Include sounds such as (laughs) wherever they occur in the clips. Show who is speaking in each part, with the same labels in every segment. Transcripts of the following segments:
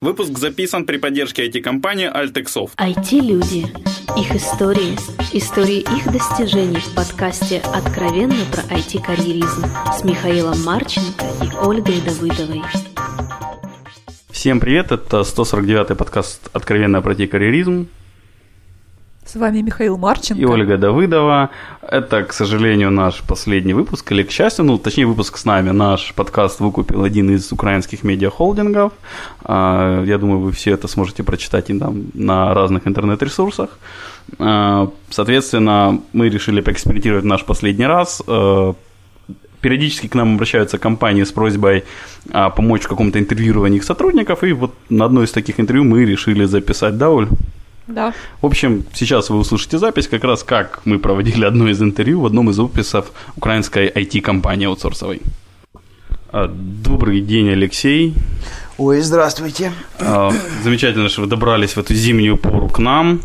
Speaker 1: Выпуск записан при поддержке IT-компании Altexoft.
Speaker 2: IT-люди. Их истории. Истории их достижений в подкасте «Откровенно про IT-карьеризм» с Михаилом Марченко и Ольгой Давыдовой.
Speaker 1: Всем привет, это 149-й подкаст «Откровенно про IT-карьеризм».
Speaker 3: С вами Михаил Марченко.
Speaker 1: И Ольга Давыдова. Это, к сожалению, наш последний выпуск, или к счастью, ну, точнее, выпуск с нами. Наш подкаст выкупил один из украинских медиахолдингов. А, я думаю, вы все это сможете прочитать и там на разных интернет-ресурсах. А, соответственно, мы решили поэкспериментировать наш последний раз. А, периодически к нам обращаются компании с просьбой помочь в каком-то интервьюировании их сотрудников, и вот на одно из таких интервью мы решили записать, да, Оль?
Speaker 3: Да.
Speaker 1: В общем, сейчас вы услышите запись, как раз как мы проводили одно из интервью в одном из офисов украинской IT-компании аутсорсовой. А, добрый день, Алексей.
Speaker 4: Ой, здравствуйте.
Speaker 1: А, замечательно, что вы добрались в эту зимнюю пору к нам.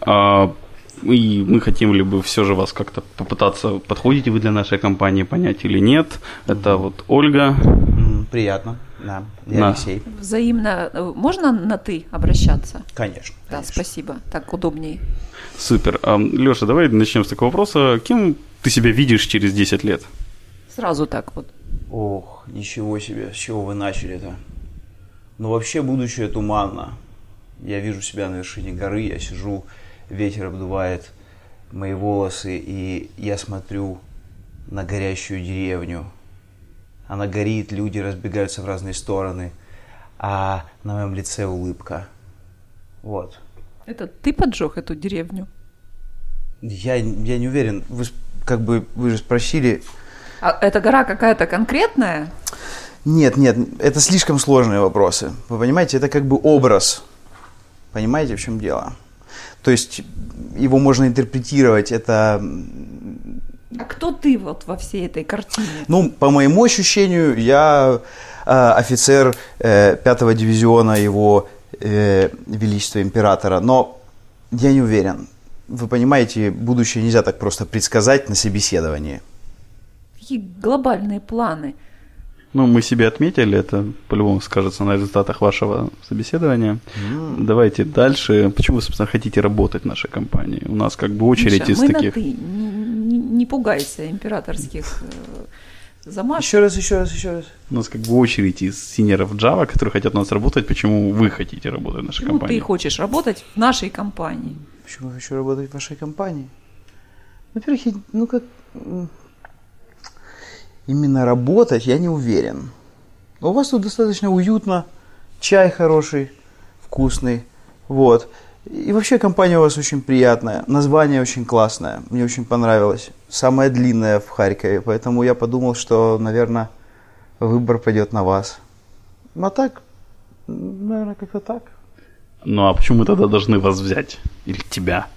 Speaker 1: А, и мы хотим ли бы все же вас как-то попытаться, подходите вы для нашей компании, понять или нет. Это вот Ольга.
Speaker 4: Приятно. Да, я
Speaker 1: Да.
Speaker 4: Алексей.
Speaker 3: Взаимно. э, Можно на ты обращаться?
Speaker 4: Конечно.
Speaker 3: Да,
Speaker 4: конечно.
Speaker 3: спасибо. Так удобнее.
Speaker 1: Супер. Леша, давай начнем с такого вопроса. Кем ты себя видишь через 10 лет?
Speaker 3: Сразу так вот.
Speaker 4: Ох, ничего себе, с чего вы начали-то? Ну, вообще, будущее туманно. Я вижу себя на вершине горы, я сижу, ветер обдувает мои волосы, и я смотрю на горящую деревню. Она горит, люди разбегаются в разные стороны, а на моем лице улыбка. Вот.
Speaker 3: Это ты поджег эту деревню?
Speaker 4: Я, я не уверен, вы как бы, вы же спросили,
Speaker 3: А эта гора какая-то конкретная?
Speaker 4: Нет, нет, это слишком сложные вопросы. Вы понимаете, это как бы образ. Понимаете, в чем дело? То есть его можно интерпретировать, это,
Speaker 3: А кто ты вот во всей этой картине?
Speaker 4: ну, по моему ощущению, я э, офицер э, пятого дивизиона его э, величества императора, но я не уверен. Вы понимаете, будущее нельзя так просто предсказать на собеседовании.
Speaker 3: Какие глобальные планы?
Speaker 1: Ну, мы себе отметили, это по-любому скажется на результатах вашего собеседования. Давайте дальше. Почему вы, собственно, хотите работать в нашей компании? У нас как бы очередь
Speaker 3: Миша,
Speaker 1: из
Speaker 3: мы
Speaker 1: таких...
Speaker 3: на ты. Не, не- не пугайся императорских э, замашек.
Speaker 4: Еще раз, еще раз, еще раз.
Speaker 1: У нас как бы очередь из синеров Java, которые хотят у нас работать. Почему вы хотите работать в нашей
Speaker 3: Почему
Speaker 1: компании?
Speaker 3: ты хочешь работать в нашей компании?
Speaker 4: Почему я хочу работать в вашей компании? Во-первых, я- ну как... Именно работать я не уверен. У вас тут достаточно уютно, чай хороший, вкусный, вот. И вообще компания у вас очень приятная, название очень классное, мне очень понравилось. Самое длинное в Харькове, поэтому я подумал, что, наверное, выбор пойдет на вас. Ну а так, наверное, как-то так.
Speaker 1: Ну, а почему мы тогда должны вас взять? Или тебя?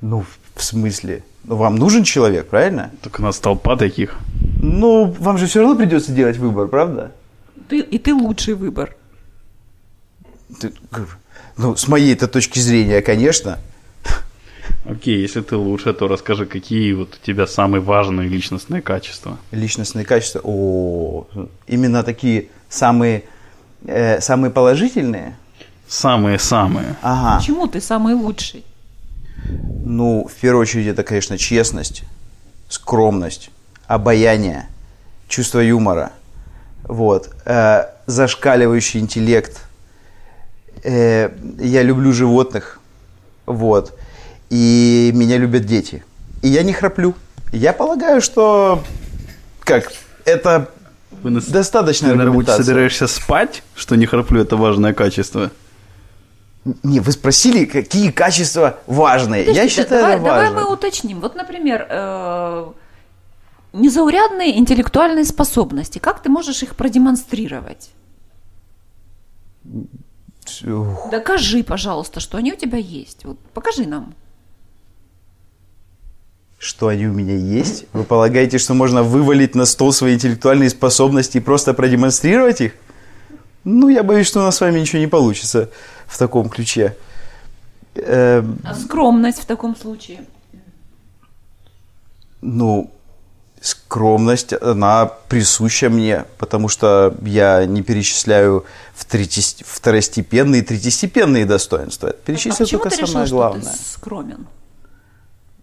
Speaker 4: Ну, в смысле? Ну, вам нужен человек, правильно?
Speaker 1: Так у нас толпа таких.
Speaker 4: Ну, вам же все равно придется делать выбор, правда?
Speaker 3: Ты, и ты лучший выбор.
Speaker 4: Ты- ну, с моей-то точки зрения, конечно.
Speaker 1: Окей, если ты лучше, то расскажи, какие вот у тебя самые важные личностные качества.
Speaker 4: Личностные качества. О, именно такие самые, э, самые положительные.
Speaker 1: Самые-самые.
Speaker 4: Ага.
Speaker 3: Почему ты самый лучший?
Speaker 4: Ну, в первую очередь, это, конечно, честность, скромность, обаяние, чувство юмора, вот, э, зашкаливающий интеллект. Э, я люблю животных, вот, и меня любят дети. И я не храплю. Я полагаю, что, как, это
Speaker 1: Вы на-
Speaker 4: достаточно
Speaker 1: Ты на работе собираешься спать, что не храплю, это важное качество.
Speaker 4: Не, вы спросили, какие качества важные. я
Speaker 3: Подожди,
Speaker 4: считаю,
Speaker 3: давай,
Speaker 4: это
Speaker 3: давай
Speaker 4: важно.
Speaker 3: мы уточним. Вот, например, э, незаурядные интеллектуальные способности. Как ты можешь их продемонстрировать?
Speaker 4: Ух.
Speaker 3: Докажи, пожалуйста, что они у тебя есть. Вот покажи нам.
Speaker 4: Что они у меня есть? Вы полагаете, что можно вывалить на стол свои интеллектуальные способности и просто продемонстрировать их? Ну, я боюсь, что у нас с вами ничего не получится в таком ключе. Эм,
Speaker 3: А скромность в таком случае.
Speaker 4: ну, скромность, она присуща мне, потому что я не перечисляю второстепенные и третьестепенные достоинства.
Speaker 3: а
Speaker 4: Перечислю
Speaker 3: почему
Speaker 4: только
Speaker 3: ты решил,
Speaker 4: самое
Speaker 3: что
Speaker 4: главное.
Speaker 3: ты скромен?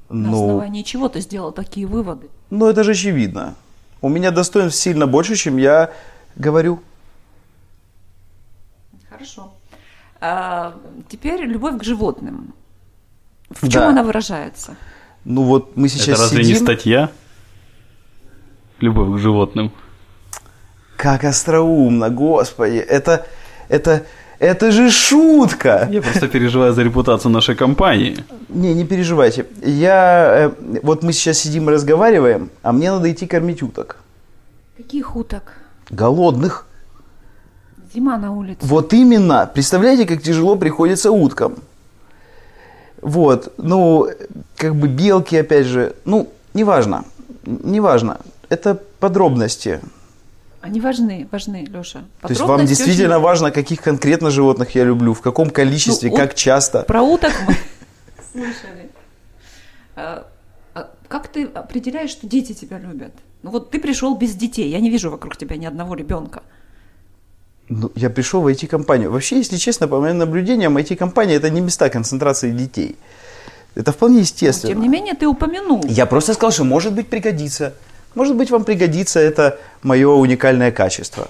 Speaker 3: На
Speaker 4: Ну,
Speaker 3: основании чего ты сделал такие выводы?
Speaker 4: ну, это же очевидно. У меня достоинств сильно больше, чем я говорю.
Speaker 3: Хорошо. А, теперь любовь к животным. В
Speaker 4: Да.
Speaker 3: чем она выражается?
Speaker 4: Ну вот мы сейчас
Speaker 1: Это разве
Speaker 4: сидим...
Speaker 1: не статья? Любовь к животным.
Speaker 4: Как остроумно, господи. Это, это, это же шутка.
Speaker 1: Я просто переживаю за репутацию нашей компании.
Speaker 4: Не, не переживайте. Я... э, вот мы сейчас сидим и разговариваем, а мне надо идти кормить уток.
Speaker 3: Каких уток?
Speaker 4: Голодных.
Speaker 3: Зима на улице.
Speaker 4: Вот именно. Представляете, как тяжело приходится уткам. Вот. Ну, как бы белки, опять же. Ну, неважно. Неважно. Это подробности.
Speaker 3: Они важны, важны, Леша.
Speaker 4: То есть вам действительно важно, каких конкретно животных я люблю, в каком количестве,
Speaker 3: Ну,
Speaker 4: как часто.
Speaker 3: Про уток мы (laughs) слышали. А, а Как ты определяешь, что дети тебя любят? Ну вот ты пришел без детей, я не вижу вокруг тебя ни одного ребенка.
Speaker 4: Ну, я пришел в IT-компанию. Вообще, если честно, по моим наблюдениям, IT-компания это не места концентрации детей. Это вполне
Speaker 3: Но,
Speaker 4: естественно.
Speaker 3: тем не менее, ты упомянул.
Speaker 4: Я просто сказал, что может быть пригодится. Может быть вам пригодится это мое уникальное качество.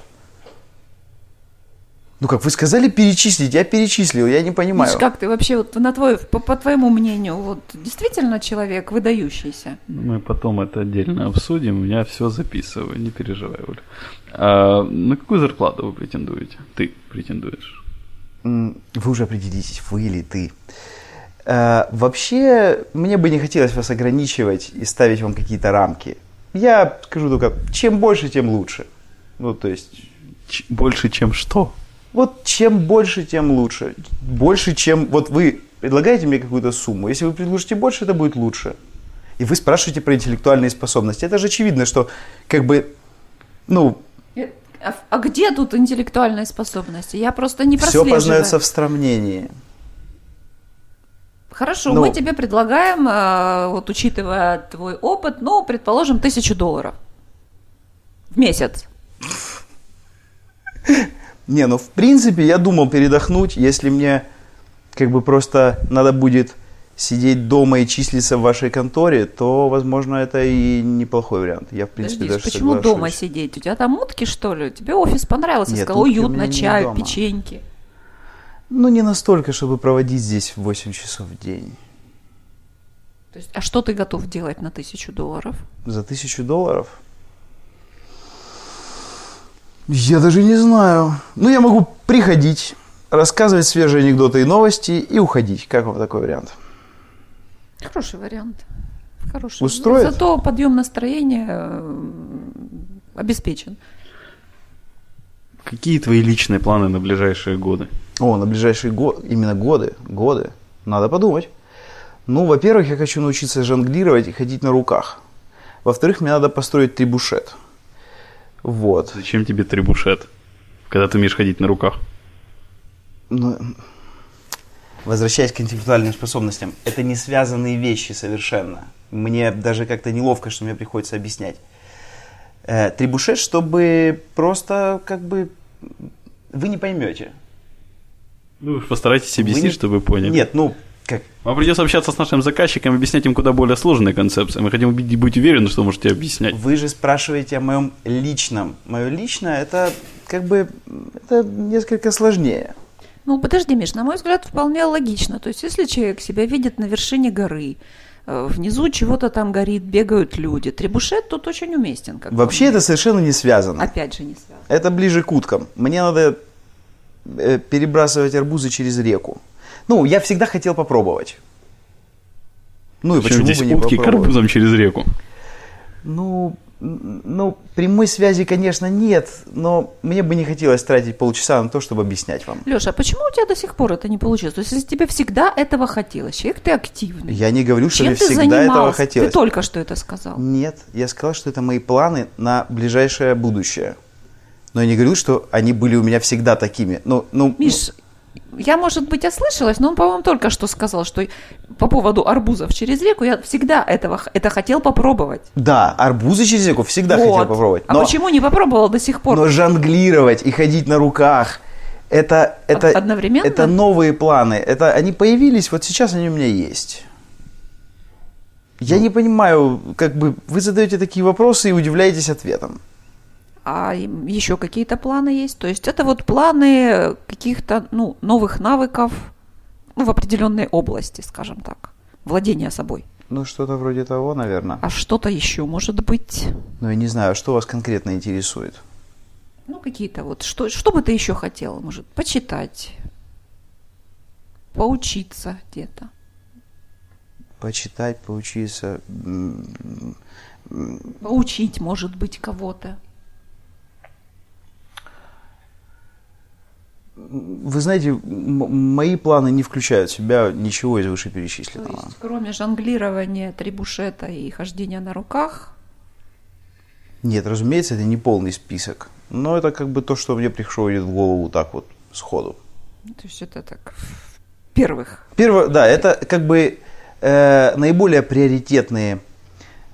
Speaker 4: Ну как, вы сказали перечислить, я перечислил, я не понимаю.
Speaker 3: Миш, как ты вообще, вот, на твой, по, по твоему мнению, вот действительно человек выдающийся?
Speaker 1: Мы потом это отдельно обсудим. Я все записываю, не переживай, Оля. А, на какую зарплату вы претендуете? Ты претендуешь?
Speaker 4: Вы уже определитесь, вы или ты. Э, Вообще, мне бы не хотелось вас ограничивать и ставить вам какие-то рамки. Я скажу только, чем больше, тем лучше. Ну, то есть,
Speaker 1: Ч- больше, чем что?
Speaker 4: вот чем больше, тем лучше. Больше, чем... Вот вы предлагаете мне какую-то сумму. Если вы предложите больше, это будет лучше. И вы спрашиваете про интеллектуальные способности. Это же очевидно, что как бы, ну,
Speaker 3: А, а где тут интеллектуальные способности? Я просто не
Speaker 4: все
Speaker 3: прослеживаю.
Speaker 4: познается в сравнении.
Speaker 3: Хорошо,
Speaker 4: Ну.
Speaker 3: мы тебе предлагаем, а, вот учитывая твой опыт, ну, предположим, тысячу долларов в месяц.
Speaker 4: Не, ну в принципе я думал передохнуть, если мне как бы просто надо будет сидеть дома и числиться в вашей конторе, то, возможно, это и неплохой вариант. Я, в принципе,
Speaker 3: Подожди,
Speaker 4: даже
Speaker 3: почему
Speaker 4: соглашусь.
Speaker 3: дома сидеть? У тебя там утки, что ли? Тебе офис понравился?
Speaker 4: Нет,
Speaker 3: Сказал, уютно, чай, печеньки.
Speaker 4: Ну, не настолько, чтобы проводить здесь 8 часов в день.
Speaker 3: То есть, а что ты готов делать на тысячу долларов?
Speaker 4: За тысячу долларов? Я даже не знаю. Ну, я могу приходить, рассказывать свежие анекдоты и новости и уходить. Как вам такой вариант?
Speaker 3: Хороший вариант. Хороший.
Speaker 4: Устроит?
Speaker 3: Зато подъем настроения э, обеспечен.
Speaker 1: Какие твои личные планы на ближайшие годы?
Speaker 4: О, на ближайшие годы, именно годы, годы. Надо подумать. Ну, во-первых, я хочу научиться жонглировать и ходить на руках. Во-вторых, мне надо построить трибушет. Вот.
Speaker 1: Зачем тебе трибушет, когда ты умеешь ходить на руках?
Speaker 4: Ну, возвращаясь к интеллектуальным способностям, это не связанные вещи совершенно. Мне даже как-то неловко, что мне приходится объяснять. Э, трибушет, чтобы просто как бы вы не поймете.
Speaker 1: Ну, вы постарайтесь
Speaker 4: Вы
Speaker 1: объяснить,
Speaker 4: не-
Speaker 1: чтобы вы поняли.
Speaker 4: Нет, ну, как,
Speaker 1: Вам придется общаться с нашим заказчиком, объяснять им куда более сложные концепции. Мы хотим быть уверены, что можете объяснять.
Speaker 4: Вы же спрашиваете о моем личном. Мое личное это как бы это несколько сложнее.
Speaker 3: Ну, подожди, Миш, на мой взгляд, вполне логично. То есть, если человек себя видит на вершине горы, э, внизу чего-то там горит, бегают люди, требушет тут очень уместен. Как
Speaker 4: Вообще это совершенно не связано.
Speaker 3: Опять же не связано.
Speaker 4: Это ближе к уткам. Мне надо э, перебрасывать арбузы через реку. Ну, я всегда хотел попробовать. Ну и
Speaker 1: Причем
Speaker 4: почему
Speaker 1: здесь
Speaker 4: бы не
Speaker 1: утки к
Speaker 4: попробовать?
Speaker 1: арбузам через реку.
Speaker 4: Ну, ну, прямой связи, конечно, нет, но мне бы не хотелось тратить полчаса на то, чтобы объяснять вам.
Speaker 3: Леша, а почему у тебя до сих пор это не получилось? То есть, если тебе всегда этого хотелось, человек ты активный.
Speaker 4: Я не говорю, что
Speaker 3: Чем
Speaker 4: мне
Speaker 3: ты
Speaker 4: всегда этого
Speaker 3: занимался?
Speaker 4: хотелось.
Speaker 3: Ты только что это сказал.
Speaker 4: Нет, я сказал, что это мои планы на ближайшее будущее. Но я не говорю, что они были у меня всегда такими. Ну, ну,
Speaker 3: Миш, я, может быть, ослышалась, но он, по-моему, только что сказал, что по поводу арбузов через реку я всегда этого, это хотел попробовать.
Speaker 4: Да, арбузы через реку всегда
Speaker 3: Вот.
Speaker 4: хотел попробовать.
Speaker 3: А почему не попробовал до сих пор?
Speaker 4: Но жонглировать и ходить на руках, это, это,
Speaker 3: одновременно?
Speaker 4: это новые планы. Это они появились, вот сейчас они у меня есть. Я не понимаю, как бы вы задаете такие вопросы и удивляетесь ответом.
Speaker 3: А еще какие-то планы есть? То есть это вот планы каких-то ну, новых навыков ну, в определенной области, скажем так, владения собой.
Speaker 4: Ну, что-то вроде того, наверное.
Speaker 3: А что-то еще может быть?
Speaker 4: Ну, я не знаю, что вас конкретно интересует.
Speaker 3: Ну, какие-то вот, что, что бы ты еще хотела, может, почитать, поучиться где-то.
Speaker 4: Почитать, поучиться.
Speaker 3: Поучить, может быть, кого-то.
Speaker 4: Вы знаете, мои планы не включают в себя ничего из
Speaker 3: То
Speaker 4: вышеперечисленного.
Speaker 3: есть, кроме жонглирования, трибушета и хождения на руках,
Speaker 4: Нет, разумеется, это не полный список. Но это как бы то, что мне приходит в голову так вот сходу.
Speaker 3: то есть это так первых.
Speaker 4: Первое, да, это как бы э, наиболее приоритетные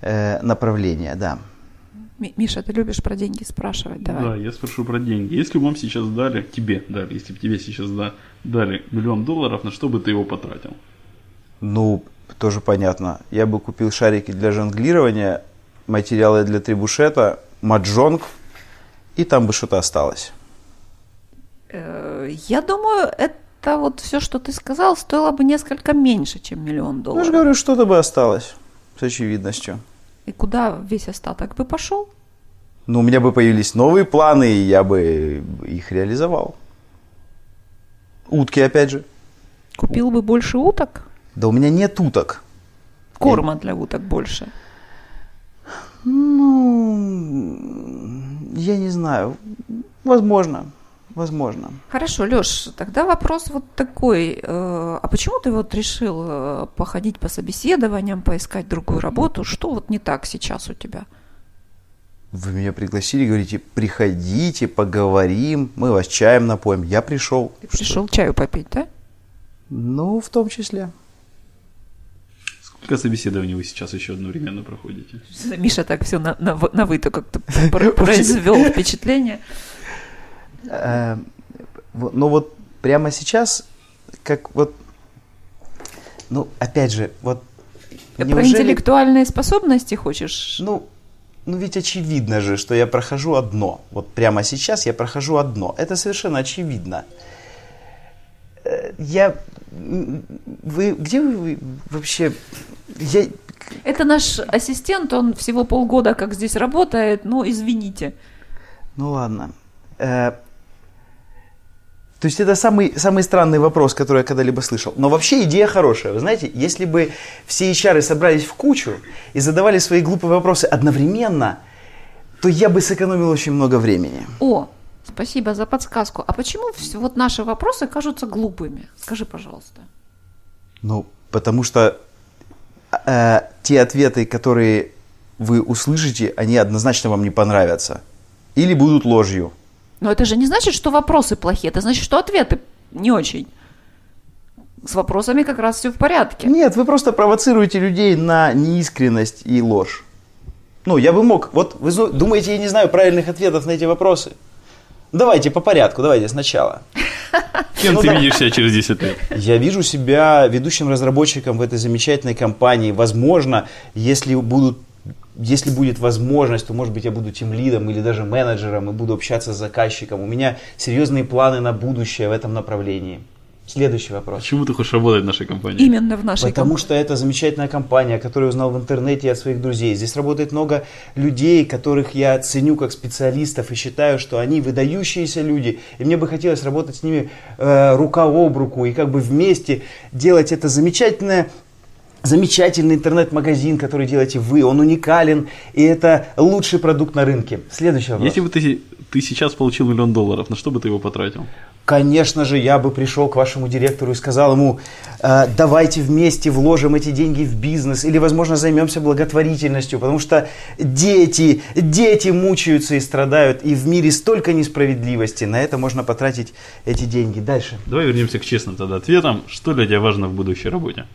Speaker 4: э, направления, да.
Speaker 3: Ми- Миша, ты любишь про деньги спрашивать? Давай.
Speaker 1: Да, я спрошу про деньги. Если бы вам сейчас дали, тебе дали, если бы тебе сейчас да- дали миллион долларов, на что бы ты его потратил?
Speaker 4: Ну, тоже понятно. Я бы купил шарики для жонглирования, материалы для трибушета, маджонг, и там бы что-то осталось.
Speaker 3: Э, Я думаю, это вот все, что ты сказал, стоило бы несколько меньше, чем миллион
Speaker 4: Ну, я
Speaker 3: долларов.
Speaker 4: же говорю, что-то бы осталось, с очевидностью.
Speaker 3: И куда весь остаток бы пошел?
Speaker 4: Ну, у меня бы появились новые планы, и я бы их реализовал. Утки, опять же.
Speaker 3: Купил бы больше уток?
Speaker 4: Да у меня нет уток.
Speaker 3: Корма для уток больше.
Speaker 4: Ну, я не знаю. Возможно. Возможно.
Speaker 3: Хорошо, Леш, тогда вопрос вот такой. э, А почему ты вот решил э, походить по собеседованиям, поискать другую работу? Что вот не так сейчас у тебя?
Speaker 4: Вы меня пригласили, говорите, приходите, поговорим, мы вас чаем напоим. Я пришел.
Speaker 3: Ты пришел чаю попить, да?
Speaker 4: Ну, в том числе.
Speaker 1: Сколько собеседований вы сейчас еще одновременно проходите?
Speaker 3: Миша так все на, на, на вы то как-то пр- (laughs) произвел впечатление.
Speaker 4: Э, Но вот прямо сейчас, как вот, ну, опять же, вот
Speaker 3: Про
Speaker 4: неужели-
Speaker 3: интеллектуальные способности хочешь?
Speaker 4: Ну, ну ведь очевидно же, что я прохожу одно. Вот прямо сейчас я прохожу одно. Это совершенно очевидно. Э, Я... Вы... Где вы вообще... Я...
Speaker 3: Это наш ассистент, он всего полгода как здесь работает, ну, извините.
Speaker 4: Ну ладно. То есть это самый, самый странный вопрос, который я когда-либо слышал. Но вообще идея хорошая. Вы знаете, если бы все HR собрались в кучу и задавали свои глупые вопросы одновременно, то я бы сэкономил очень много времени.
Speaker 3: О, спасибо за подсказку. А почему вот наши вопросы кажутся глупыми? Скажи, пожалуйста.
Speaker 4: Ну, потому что э, те ответы, которые вы услышите, они однозначно вам не понравятся. Или будут ложью.
Speaker 3: Но это же не значит, что вопросы плохие, это значит, что ответы не очень. С вопросами как раз все в порядке.
Speaker 4: Нет, вы просто провоцируете людей на неискренность и ложь. Ну, я бы мог. Вот вы думаете, я не знаю правильных ответов на эти вопросы? Давайте по порядку, давайте сначала. (laughs)
Speaker 1: Кем
Speaker 4: Ну
Speaker 1: ты
Speaker 4: да.
Speaker 1: видишь себя через 10 лет?
Speaker 4: Я вижу себя ведущим разработчиком в этой замечательной компании. Возможно, если будут если будет возможность, то, может быть, я буду тем лидом или даже менеджером и буду общаться с заказчиком. У меня серьезные планы на будущее в этом направлении. Следующий вопрос.
Speaker 1: Почему ты хочешь работать в нашей компании?
Speaker 3: Именно в нашей
Speaker 4: Потому
Speaker 3: компании.
Speaker 4: что это замечательная компания, которую я узнал в интернете от своих друзей. Здесь работает много людей, которых я ценю как специалистов и считаю, что они выдающиеся люди. И мне бы хотелось работать с ними э, рука об руку и как бы вместе делать это замечательное замечательный интернет-магазин, который делаете вы, он уникален, и это лучший продукт на рынке. Следующий вопрос.
Speaker 1: Если бы ты, ты сейчас получил миллион долларов, на что бы ты его потратил?
Speaker 4: Конечно же, я бы пришел к вашему директору и сказал ему, «Э, давайте вместе вложим эти деньги в бизнес или, возможно, займемся благотворительностью, потому что дети, дети мучаются и страдают, и в мире столько несправедливости, на это можно потратить эти деньги. Дальше.
Speaker 1: Давай вернемся к честным тогда ответам. Что для тебя важно в будущей работе?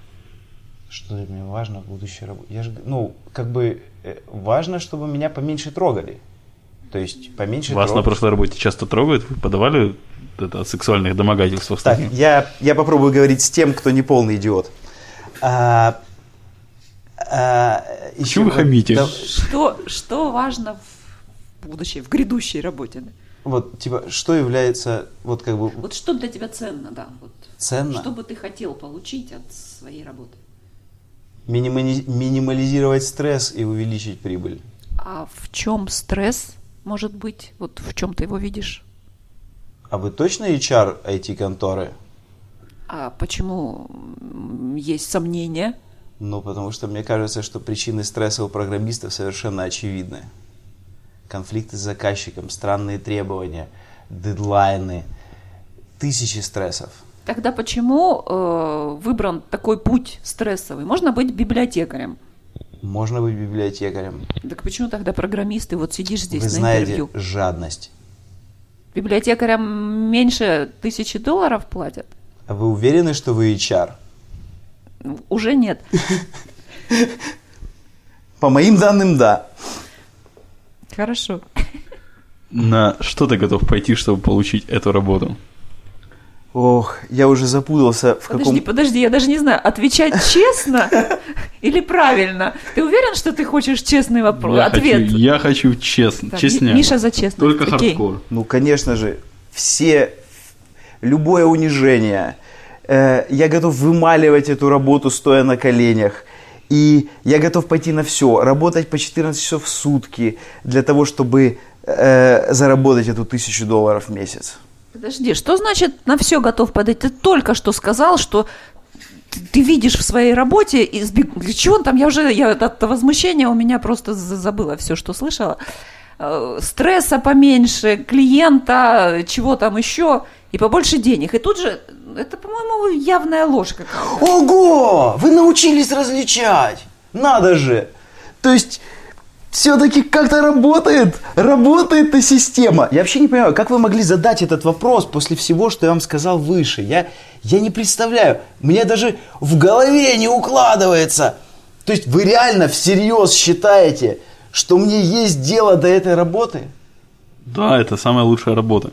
Speaker 4: Что для меня важно в будущей работе? Я же, ну, как бы э, важно, чтобы меня поменьше трогали. То есть поменьше
Speaker 1: Вас на
Speaker 4: трогать.
Speaker 1: прошлой работе часто трогают? Вы подавали это, о сексуальных домогательствах?
Speaker 4: Так, я, я попробую говорить с тем, кто не полный идиот. А, а, еще
Speaker 1: Чего вы хамите?
Speaker 4: да,
Speaker 3: Что, что важно в будущей, в грядущей работе? да?
Speaker 4: вот, типа, что является, вот как бы,
Speaker 3: Вот что для тебя ценно, да? Вот,
Speaker 4: ценно?
Speaker 3: Что бы ты хотел получить от своей работы?
Speaker 4: Минимали- минимализировать стресс и увеличить прибыль.
Speaker 3: А в чем стресс может быть? Вот в чем ты его видишь?
Speaker 4: А вы точно HR IT-конторы?
Speaker 3: А почему есть сомнения?
Speaker 4: Ну, потому что мне кажется, что причины стресса у программистов совершенно очевидны. Конфликты с заказчиком, странные требования, дедлайны, тысячи стрессов.
Speaker 3: Тогда почему э, выбран такой путь стрессовый? Можно быть библиотекарем.
Speaker 4: Можно быть библиотекарем.
Speaker 3: Так почему тогда программист, и вот сидишь здесь
Speaker 4: Вы
Speaker 3: на
Speaker 4: знаете,
Speaker 3: интервью?
Speaker 4: жадность.
Speaker 3: Библиотекарям меньше тысячи долларов платят?
Speaker 4: А вы уверены, что вы HR?
Speaker 3: Ну, Уже нет. (laughs)
Speaker 4: По моим данным, да.
Speaker 3: Хорошо.
Speaker 1: На что ты готов пойти, чтобы получить эту работу?
Speaker 4: Ох, я уже запутался в
Speaker 3: Подожди,
Speaker 4: каком...
Speaker 3: подожди, я даже не знаю, отвечать (laughs) честно или правильно? Ты уверен, что ты хочешь честный вопрос?
Speaker 1: я,
Speaker 3: Ответ.
Speaker 1: хочу, я хочу честно,
Speaker 3: Так,
Speaker 1: честняк.
Speaker 3: Миша за честность.
Speaker 1: Только
Speaker 3: Окей.
Speaker 1: хардкор.
Speaker 4: Ну, конечно же, все, любое унижение, э, я готов вымаливать эту работу, стоя на коленях. И я готов пойти на все, работать по 14 часов в сутки для того, чтобы э, заработать эту тысячу долларов в месяц.
Speaker 3: Подожди, что значит на все готов подать? Ты только что сказал, что ты- видишь в своей работе избег... Для чего он там? Я уже я от возмущения у меня просто за- забыла все, что слышала. Э, Стресса поменьше, клиента, чего там еще, и побольше денег. И тут же, это, по-моему, явная ложь какая-то.
Speaker 4: Ого! Вы научились различать! Надо же! То есть, все-таки как-то работает, работает эта система. Я вообще не понимаю, как вы могли задать этот вопрос после всего, что я вам сказал выше. Я, я не представляю, мне даже в голове не укладывается. То есть вы реально всерьез считаете, что мне есть дело до этой работы?
Speaker 1: Да, это самая лучшая работа.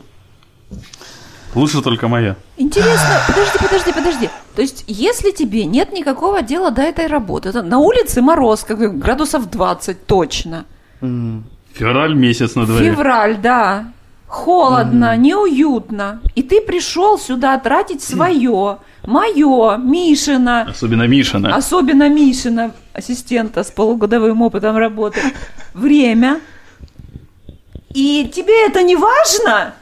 Speaker 1: Лучше только моя.
Speaker 3: Интересно, подожди, подожди, подожди. То есть, если тебе нет никакого дела до этой работы, то на улице мороз, как градусов 20 точно.
Speaker 1: Февраль месяц на дворе.
Speaker 3: Февраль, да. Холодно, неуютно. И ты пришел сюда тратить свое, мое, Мишина,
Speaker 1: Особенно Мишина.
Speaker 3: особенно Мишина, ассистента с полугодовым опытом работы, время. И тебе это не важно?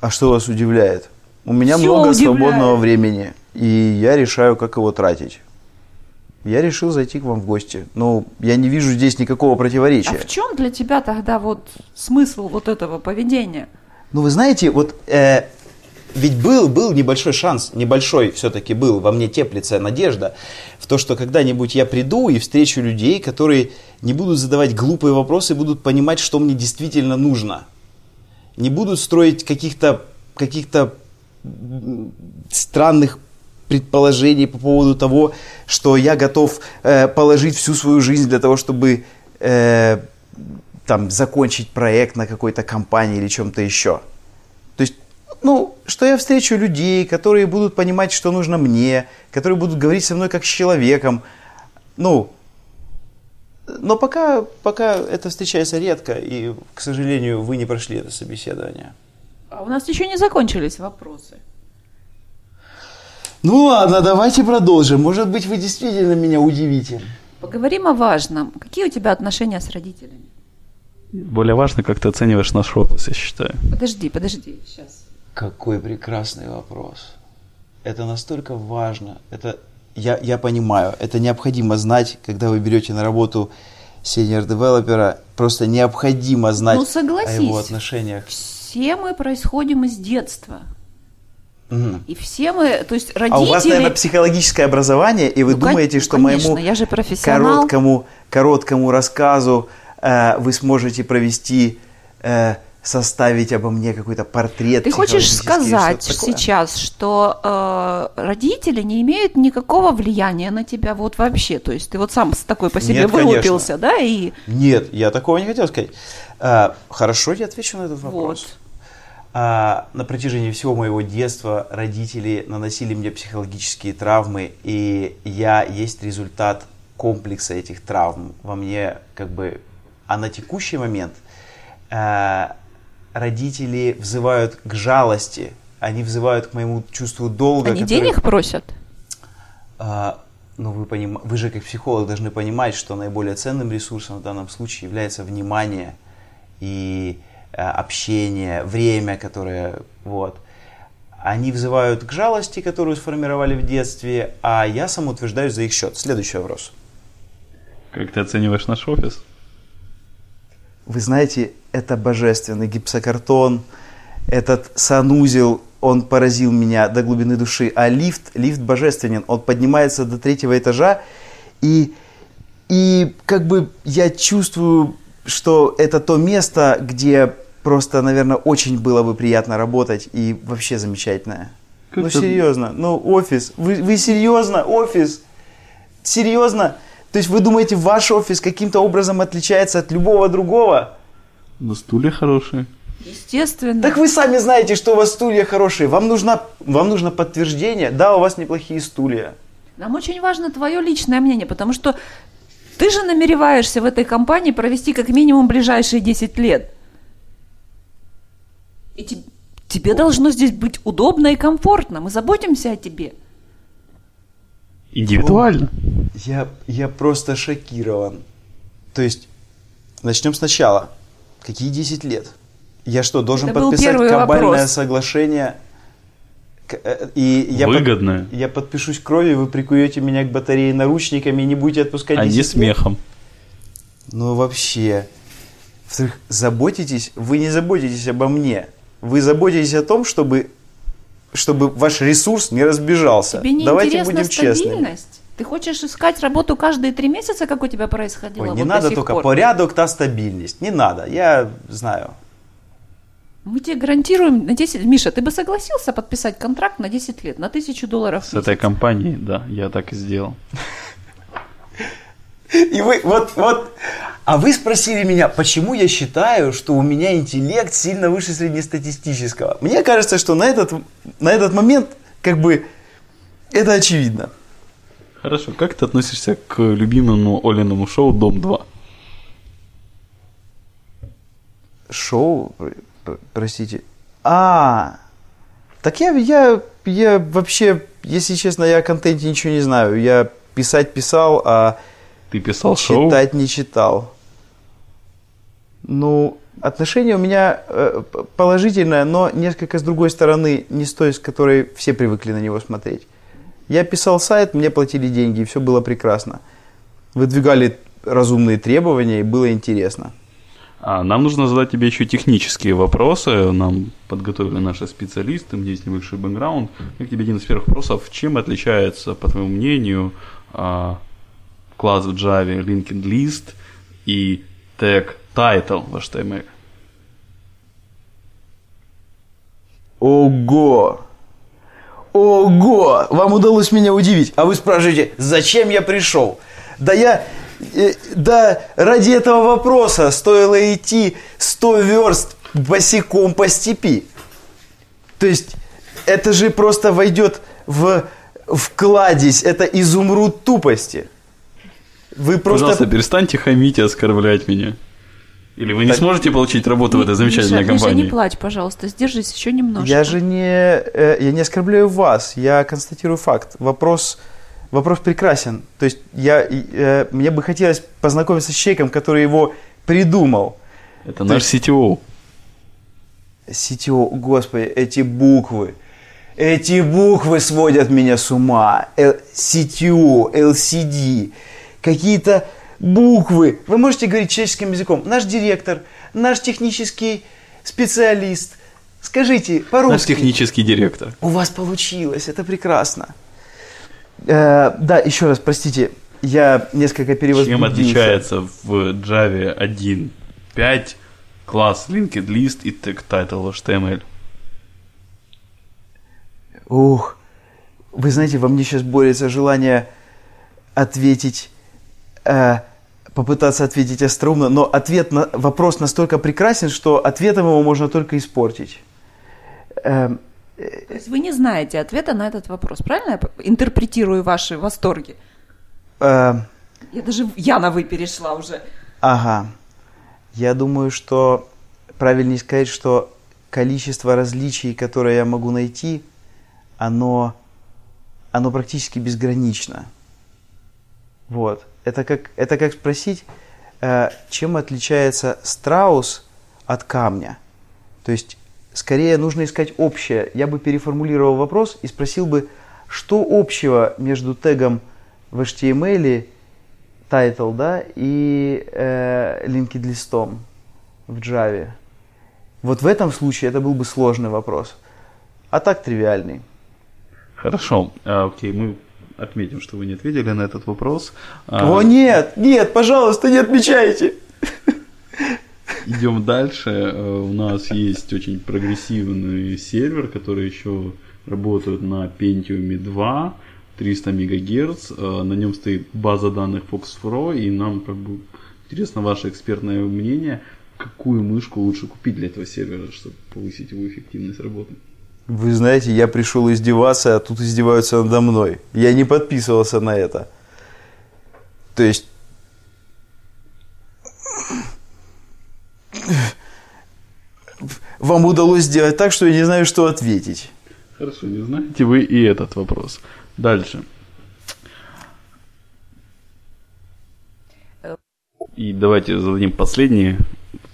Speaker 4: А что вас удивляет? У меня
Speaker 3: Всё
Speaker 4: много
Speaker 3: удивляет.
Speaker 4: свободного времени, и я решаю, как его тратить. Я решил зайти к вам в гости. Но я не вижу здесь никакого
Speaker 3: А
Speaker 4: противоречия.
Speaker 3: в чем для тебя тогда вот смысл вот этого поведения?
Speaker 4: Ну, вы знаете, вот э, ведь был, был небольшой шанс, небольшой все-таки был, во мне теплится надежда, в то, что когда-нибудь я приду и встречу людей, которые не будут задавать глупые вопросы, будут понимать, что мне действительно нужно. Не будут строить каких-то каких-то странных предположений по поводу того, что я готов э, положить всю свою жизнь для того, чтобы э, там закончить проект на какой-то компании или чем-то еще. То есть, ну, что я встречу людей, которые будут понимать, что нужно мне, которые будут говорить со мной как с человеком. Ну, но пока, пока это встречается редко, и, к сожалению, вы не прошли это собеседование.
Speaker 3: А у нас еще не закончились вопросы.
Speaker 4: Ну ладно, давайте продолжим. Может быть, вы действительно меня удивите.
Speaker 3: Поговорим о важном. Какие у тебя отношения с родителями?
Speaker 1: Более важно, как ты оцениваешь наш опыт, я считаю.
Speaker 3: Подожди, подожди, сейчас.
Speaker 4: Какой прекрасный вопрос. Это настолько важно. Это я, я понимаю, это необходимо знать, когда вы берете на работу senior девелопера. Просто необходимо знать
Speaker 3: Ну, согласись.
Speaker 4: о его отношениях.
Speaker 3: В все мы происходим из детства.
Speaker 4: Мгм.
Speaker 3: И все мы, то есть
Speaker 4: А
Speaker 3: родители...
Speaker 4: у вас, наверное, психологическое образование, и вы
Speaker 3: Ну,
Speaker 4: думаете, что
Speaker 3: конечно,
Speaker 4: моему
Speaker 3: я же
Speaker 4: короткому, короткому рассказу э, вы сможете провести, э, составить обо мне какой-то портрет.
Speaker 3: Ты хочешь сказать
Speaker 4: такое?
Speaker 3: сейчас, что э, родители не имеют никакого влияния на тебя вот вообще? То есть ты вот сам такой по себе
Speaker 4: Нет, конечно.
Speaker 3: вылупился, да? И
Speaker 4: Нет, я такого не хотел сказать. А, хорошо, я отвечу на этот вопрос.
Speaker 3: вот.
Speaker 4: А, на протяжении всего моего детства родители наносили мне психологические травмы, и я есть результат комплекса этих травм во мне, как бы, а на текущий момент э, родители взывают к жалости, они взывают к моему чувству долга.
Speaker 3: Они
Speaker 4: которое-
Speaker 3: денег просят?
Speaker 4: а, ну, вы, поним... вы же как психолог должны понимать, что наиболее ценным ресурсом в данном случае является внимание и общение, время, которое вот. Они взывают к жалости, которую сформировали в детстве, а я сам утверждаюсь за их счет. Следующий вопрос.
Speaker 1: Как ты оцениваешь наш офис?
Speaker 4: Вы знаете, это божественный гипсокартон, этот санузел, он поразил меня до глубины души. А лифт, лифт божественен, он поднимается до третьего этажа, и, и как бы я чувствую, что это то место, где просто, наверное, очень было бы приятно работать, и вообще замечательное.
Speaker 1: Как
Speaker 4: ну,
Speaker 1: ты-
Speaker 4: серьезно, ну, офис, вы, вы серьезно, офис? Серьезно? То есть вы думаете, ваш офис каким-то образом отличается от любого другого?
Speaker 1: Ну, стулья хорошие.
Speaker 3: Естественно.
Speaker 4: Так вы сами знаете, что у вас стулья хорошие. Вам, нужна, вам нужно подтверждение. Да, у вас неплохие стулья.
Speaker 3: Нам очень важно твое личное мнение, потому что ты же намереваешься в этой компании провести как минимум ближайшие 10 лет. И те- тебе должно здесь быть удобно и комфортно. Мы заботимся о тебе.
Speaker 1: Индивидуально.
Speaker 4: Я, я просто шокирован. То есть, начнем сначала. Какие 10 лет? Я что, должен
Speaker 3: Это
Speaker 4: подписать кабальное
Speaker 3: вопрос.
Speaker 4: соглашение? Э, И я, под-
Speaker 1: Выгодное.
Speaker 4: я подпишусь кровью, вы прикуете меня к батарее наручниками и не будете отпускать
Speaker 1: А
Speaker 4: 10
Speaker 1: не
Speaker 4: лет?
Speaker 1: смехом.
Speaker 4: Ну вообще. Во-вторых, заботитесь, вы не заботитесь обо мне. Вы заботитесь о том, чтобы, чтобы ваш ресурс не разбежался.
Speaker 3: Тебе не
Speaker 4: Давайте
Speaker 3: интересна
Speaker 4: будем честными.
Speaker 3: стабильность? Ты хочешь искать работу каждые три месяца, как у тебя происходило?
Speaker 4: Ой, не
Speaker 3: вот до
Speaker 4: надо только
Speaker 3: пор?
Speaker 4: порядок, та стабильность. Не надо, я знаю.
Speaker 3: Мы тебе гарантируем на 10... Миша, ты бы согласился подписать контракт на 10 лет, на тысячу долларов в
Speaker 1: С этой
Speaker 3: месяц?
Speaker 1: компанией, да, я так и сделал. (laughs)
Speaker 4: И вы, вот, вот. А вы спросили меня, почему я считаю, что у меня интеллект сильно выше среднестатистического. Мне кажется, что на этот, на этот момент, как бы, это очевидно.
Speaker 1: Хорошо, как ты относишься к любимому Олиному шоу «Дом-2»?
Speaker 4: Шоу, пр- пр- простите. А, так я, я, я вообще, если честно, я о контенте ничего не знаю. Я писать писал, а
Speaker 1: Ты писал шоу?
Speaker 4: читать не читал. Ну, отношение у меня э, положительное, но несколько с другой стороны, не с той, с которой все привыкли на него смотреть. Я писал сайт, мне платили деньги, и все было прекрасно. Выдвигали разумные требования, и было интересно.
Speaker 1: А, нам нужно задать тебе еще технические вопросы. Нам подготовили наши специалисты, у меня есть небольшой бэкграунд. Как тебе один из первых вопросов, чем отличается, по твоему мнению, а, класс в Java Linked List и тег title в HTML?
Speaker 4: Ого! Ого! Вам удалось меня удивить. А вы спрашиваете, зачем я пришел? Да я... э, да ради этого вопроса стоило идти 100 верст босиком по степи. То есть это же просто войдет в, в кладезь, это изумруд тупости. Вы просто...
Speaker 1: Пожалуйста, перестаньте хамить и оскорблять меня. Или вы не
Speaker 4: Так-
Speaker 1: сможете получить работу в этой замечательной
Speaker 3: Миша, Миша,
Speaker 1: компании?
Speaker 3: не плачь, пожалуйста, сдержись еще немножко.
Speaker 4: Я же не, э, я не оскорбляю вас, я констатирую факт. Вопрос, вопрос прекрасен. То есть я, э, мне бы хотелось познакомиться с человеком, который его придумал.
Speaker 1: Это
Speaker 4: То
Speaker 1: наш
Speaker 4: есть-
Speaker 1: CTO.
Speaker 4: CTO, господи, эти буквы. Эти буквы сводят меня с ума. Л- CTO, LCD. Какие-то буквы. Вы можете говорить человеческим языком. Наш директор, наш технический специалист, Скажите
Speaker 1: Наш
Speaker 4: по-русски.
Speaker 1: технический директор.
Speaker 4: У вас получилось, это прекрасно. Э, да, еще раз, простите, я несколько перевозбудился.
Speaker 1: Чем отличается в Java 1.5 класс linked list и tag title HTML?
Speaker 4: Ух, вы знаете, во мне сейчас борется желание ответить, э, попытаться ответить остроумно, но ответ на вопрос настолько прекрасен, что ответом его можно только испортить. Эм,
Speaker 3: То есть вы не знаете ответа на этот вопрос, правильно я интерпретирую ваши восторги?
Speaker 4: э,
Speaker 3: Я даже я на вы перешла уже.
Speaker 4: Ага. Я думаю, что правильнее сказать, что количество различий, которые я могу найти, оно, оно практически безгранично. Вот. Это как, это как спросить, э, чем отличается страус от камня. То есть, скорее нужно искать общее. Я бы переформулировал вопрос и спросил бы, что общего между тегом в HTML, title, да, и э, linked листом в Java. Вот в этом случае это был бы сложный вопрос. А так тривиальный.
Speaker 1: Хорошо, а, окей, мы отметим, что вы не ответили на этот вопрос. А,
Speaker 4: О, нет, нет, пожалуйста, не отмечайте.
Speaker 1: Идем дальше. Э, У нас есть очень прогрессивный сервер, который еще работает на Pentium 2, 300 МГц. На нем стоит база данных Fox4, и нам как бы интересно ваше экспертное мнение, какую мышку лучше купить для этого сервера, чтобы повысить его эффективность работы.
Speaker 4: Вы знаете, я пришел издеваться, а тут издеваются надо мной. Я не подписывался на это. То есть... Вам удалось сделать так, что я не знаю, что ответить.
Speaker 1: Хорошо, не знаете вы и этот вопрос. Дальше. И давайте зададим последний.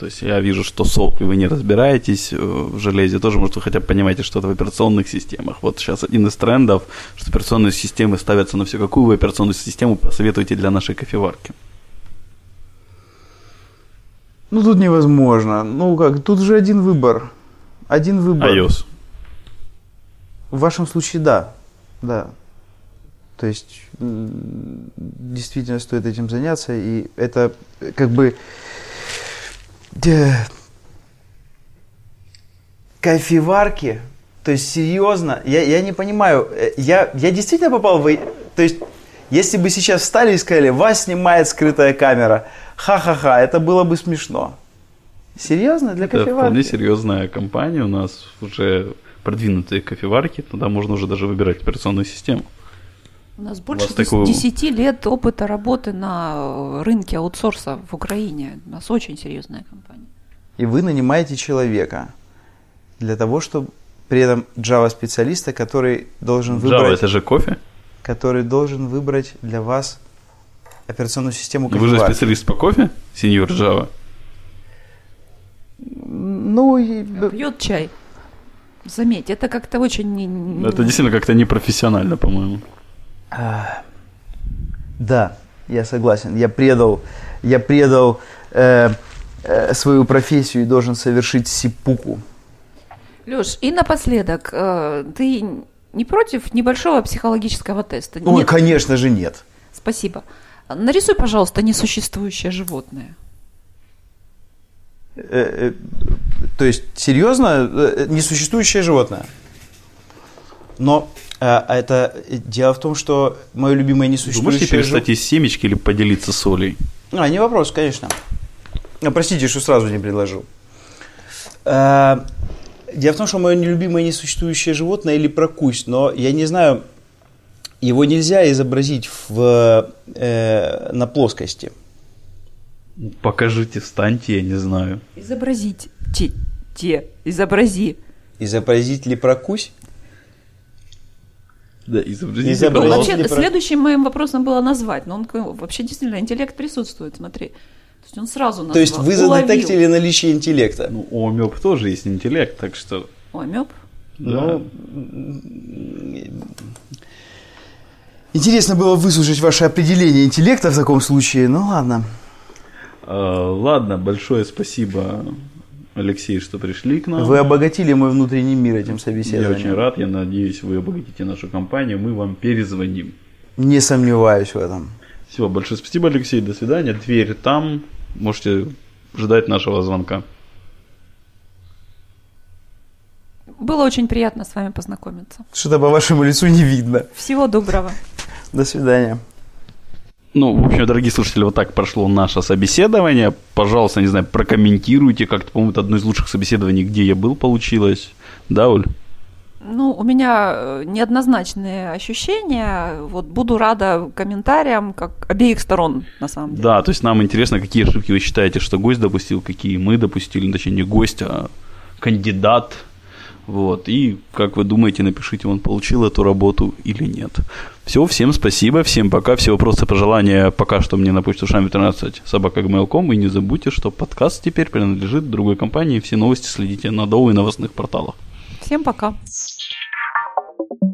Speaker 1: То есть я вижу, что СОП и вы не разбираетесь э, в железе. Тоже, может, вы хотя бы понимаете что-то в операционных системах. Вот сейчас один из трендов, что операционные системы ставятся на все. Какую вы операционную систему посоветуете для нашей кофеварки?
Speaker 4: Ну, тут невозможно. Ну, как, тут же один выбор. Один выбор.
Speaker 1: iOS.
Speaker 4: В вашем случае, да. Да. То есть, действительно стоит этим заняться. И это э, как бы... Кофеварки, то есть серьезно, я, я не понимаю, э, я, я действительно попал в... То есть, если бы сейчас встали и сказали, вас снимает скрытая камера, ха-ха-ха, это было бы смешно. Серьезно, для
Speaker 1: Это вполне
Speaker 4: кофеварки?
Speaker 1: серьезная компания. У нас уже продвинутые кофеварки. Туда можно уже даже выбирать операционную систему.
Speaker 3: У нас больше
Speaker 1: вас такого-
Speaker 3: 10 лет опыта работы на э, рынке аутсорса в Украине. У нас очень серьезная компания.
Speaker 4: И вы нанимаете человека для того, чтобы при этом Java-специалиста, который должен
Speaker 1: Java
Speaker 4: выбрать,
Speaker 1: это же кофе.
Speaker 4: который должен выбрать для вас операционную систему
Speaker 1: Вы же специалист по кофе, сеньор Java.
Speaker 4: Ну, и-
Speaker 3: Пьет чай. Заметь, это как-то очень...
Speaker 1: Это действительно как-то непрофессионально, по-моему.
Speaker 4: Да, я согласен. Я предал, я предал э, э, свою профессию и должен совершить сипуку.
Speaker 3: Леш, и напоследок, э, ты не против небольшого психологического теста?
Speaker 4: Ой,
Speaker 3: Нет?
Speaker 4: конечно же нет.
Speaker 3: Спасибо. Нарисуй, пожалуйста, несуществующее животное.
Speaker 4: Э, э, то есть, серьезно, э, несуществующее животное. Но э, а это э, дело в том, что мое любимое
Speaker 1: Вы можете
Speaker 4: несуществующее
Speaker 1: перестать есть семечки или поделиться солей?
Speaker 4: А, не вопрос, конечно. А, простите, что сразу не предложил. Э, дело в том, что мое нелюбимое несуществующее животное или прокусь, но я не знаю, его нельзя изобразить в, э, на плоскости.
Speaker 1: Покажите, встаньте, я не знаю.
Speaker 3: Изобразить. Те, те. Изобрази.
Speaker 4: Изобразить ли прокусь?
Speaker 1: Да, изобразите,
Speaker 4: Изобразите.
Speaker 3: Ну, вообще, следующим моим вопросом было назвать, но он вообще действительно интеллект присутствует, смотри. То есть он сразу назвал.
Speaker 4: То есть вы
Speaker 3: уловил.
Speaker 4: задетектили наличие интеллекта?
Speaker 1: Ну, у омёб тоже есть интеллект, так что...
Speaker 3: Ой, мёб.
Speaker 1: Да.
Speaker 4: Ну, Интересно было выслушать ваше определение интеллекта в таком случае. Ну ладно.
Speaker 1: Э, ладно, большое спасибо Алексей, что пришли к нам.
Speaker 4: Вы обогатили мой внутренний мир этим
Speaker 1: Я
Speaker 4: собеседованием.
Speaker 1: очень рад, я надеюсь, вы обогатите нашу компанию. Мы вам перезвоним.
Speaker 4: Не сомневаюсь в этом.
Speaker 1: Все, большое спасибо, Алексей. До свидания. Дверь там. Можете ждать нашего звонка.
Speaker 3: Было очень приятно с вами познакомиться.
Speaker 4: Что-то по вашему лицу не видно.
Speaker 3: Всего доброго.
Speaker 4: До свидания.
Speaker 1: Ну, в общем, дорогие слушатели, вот так прошло наше собеседование. Пожалуйста, не знаю, прокомментируйте как-то. По-моему, это одно из лучших собеседований, где я был, получилось. Да, Оль?
Speaker 3: Ну, у меня э, неоднозначные ощущения. Вот буду рада комментариям, как обеих сторон, на самом деле.
Speaker 1: Да, то есть нам интересно, какие ошибки вы считаете, что гость допустил, какие мы допустили, ну, точнее, не гость, а кандидат. Вот. И как вы думаете, напишите, он получил эту работу или нет. Все, всем спасибо, всем пока. Все вопросы, пожелания пока что мне на почту шами 13 собака.gmail.com. И не забудьте, что подкаст теперь принадлежит другой компании. Все новости следите на Доу и новостных порталах.
Speaker 3: Всем пока.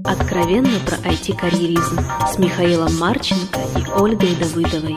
Speaker 2: Откровенно про IT-карьеризм с Михаилом Марченко и Ольгой Давыдовой.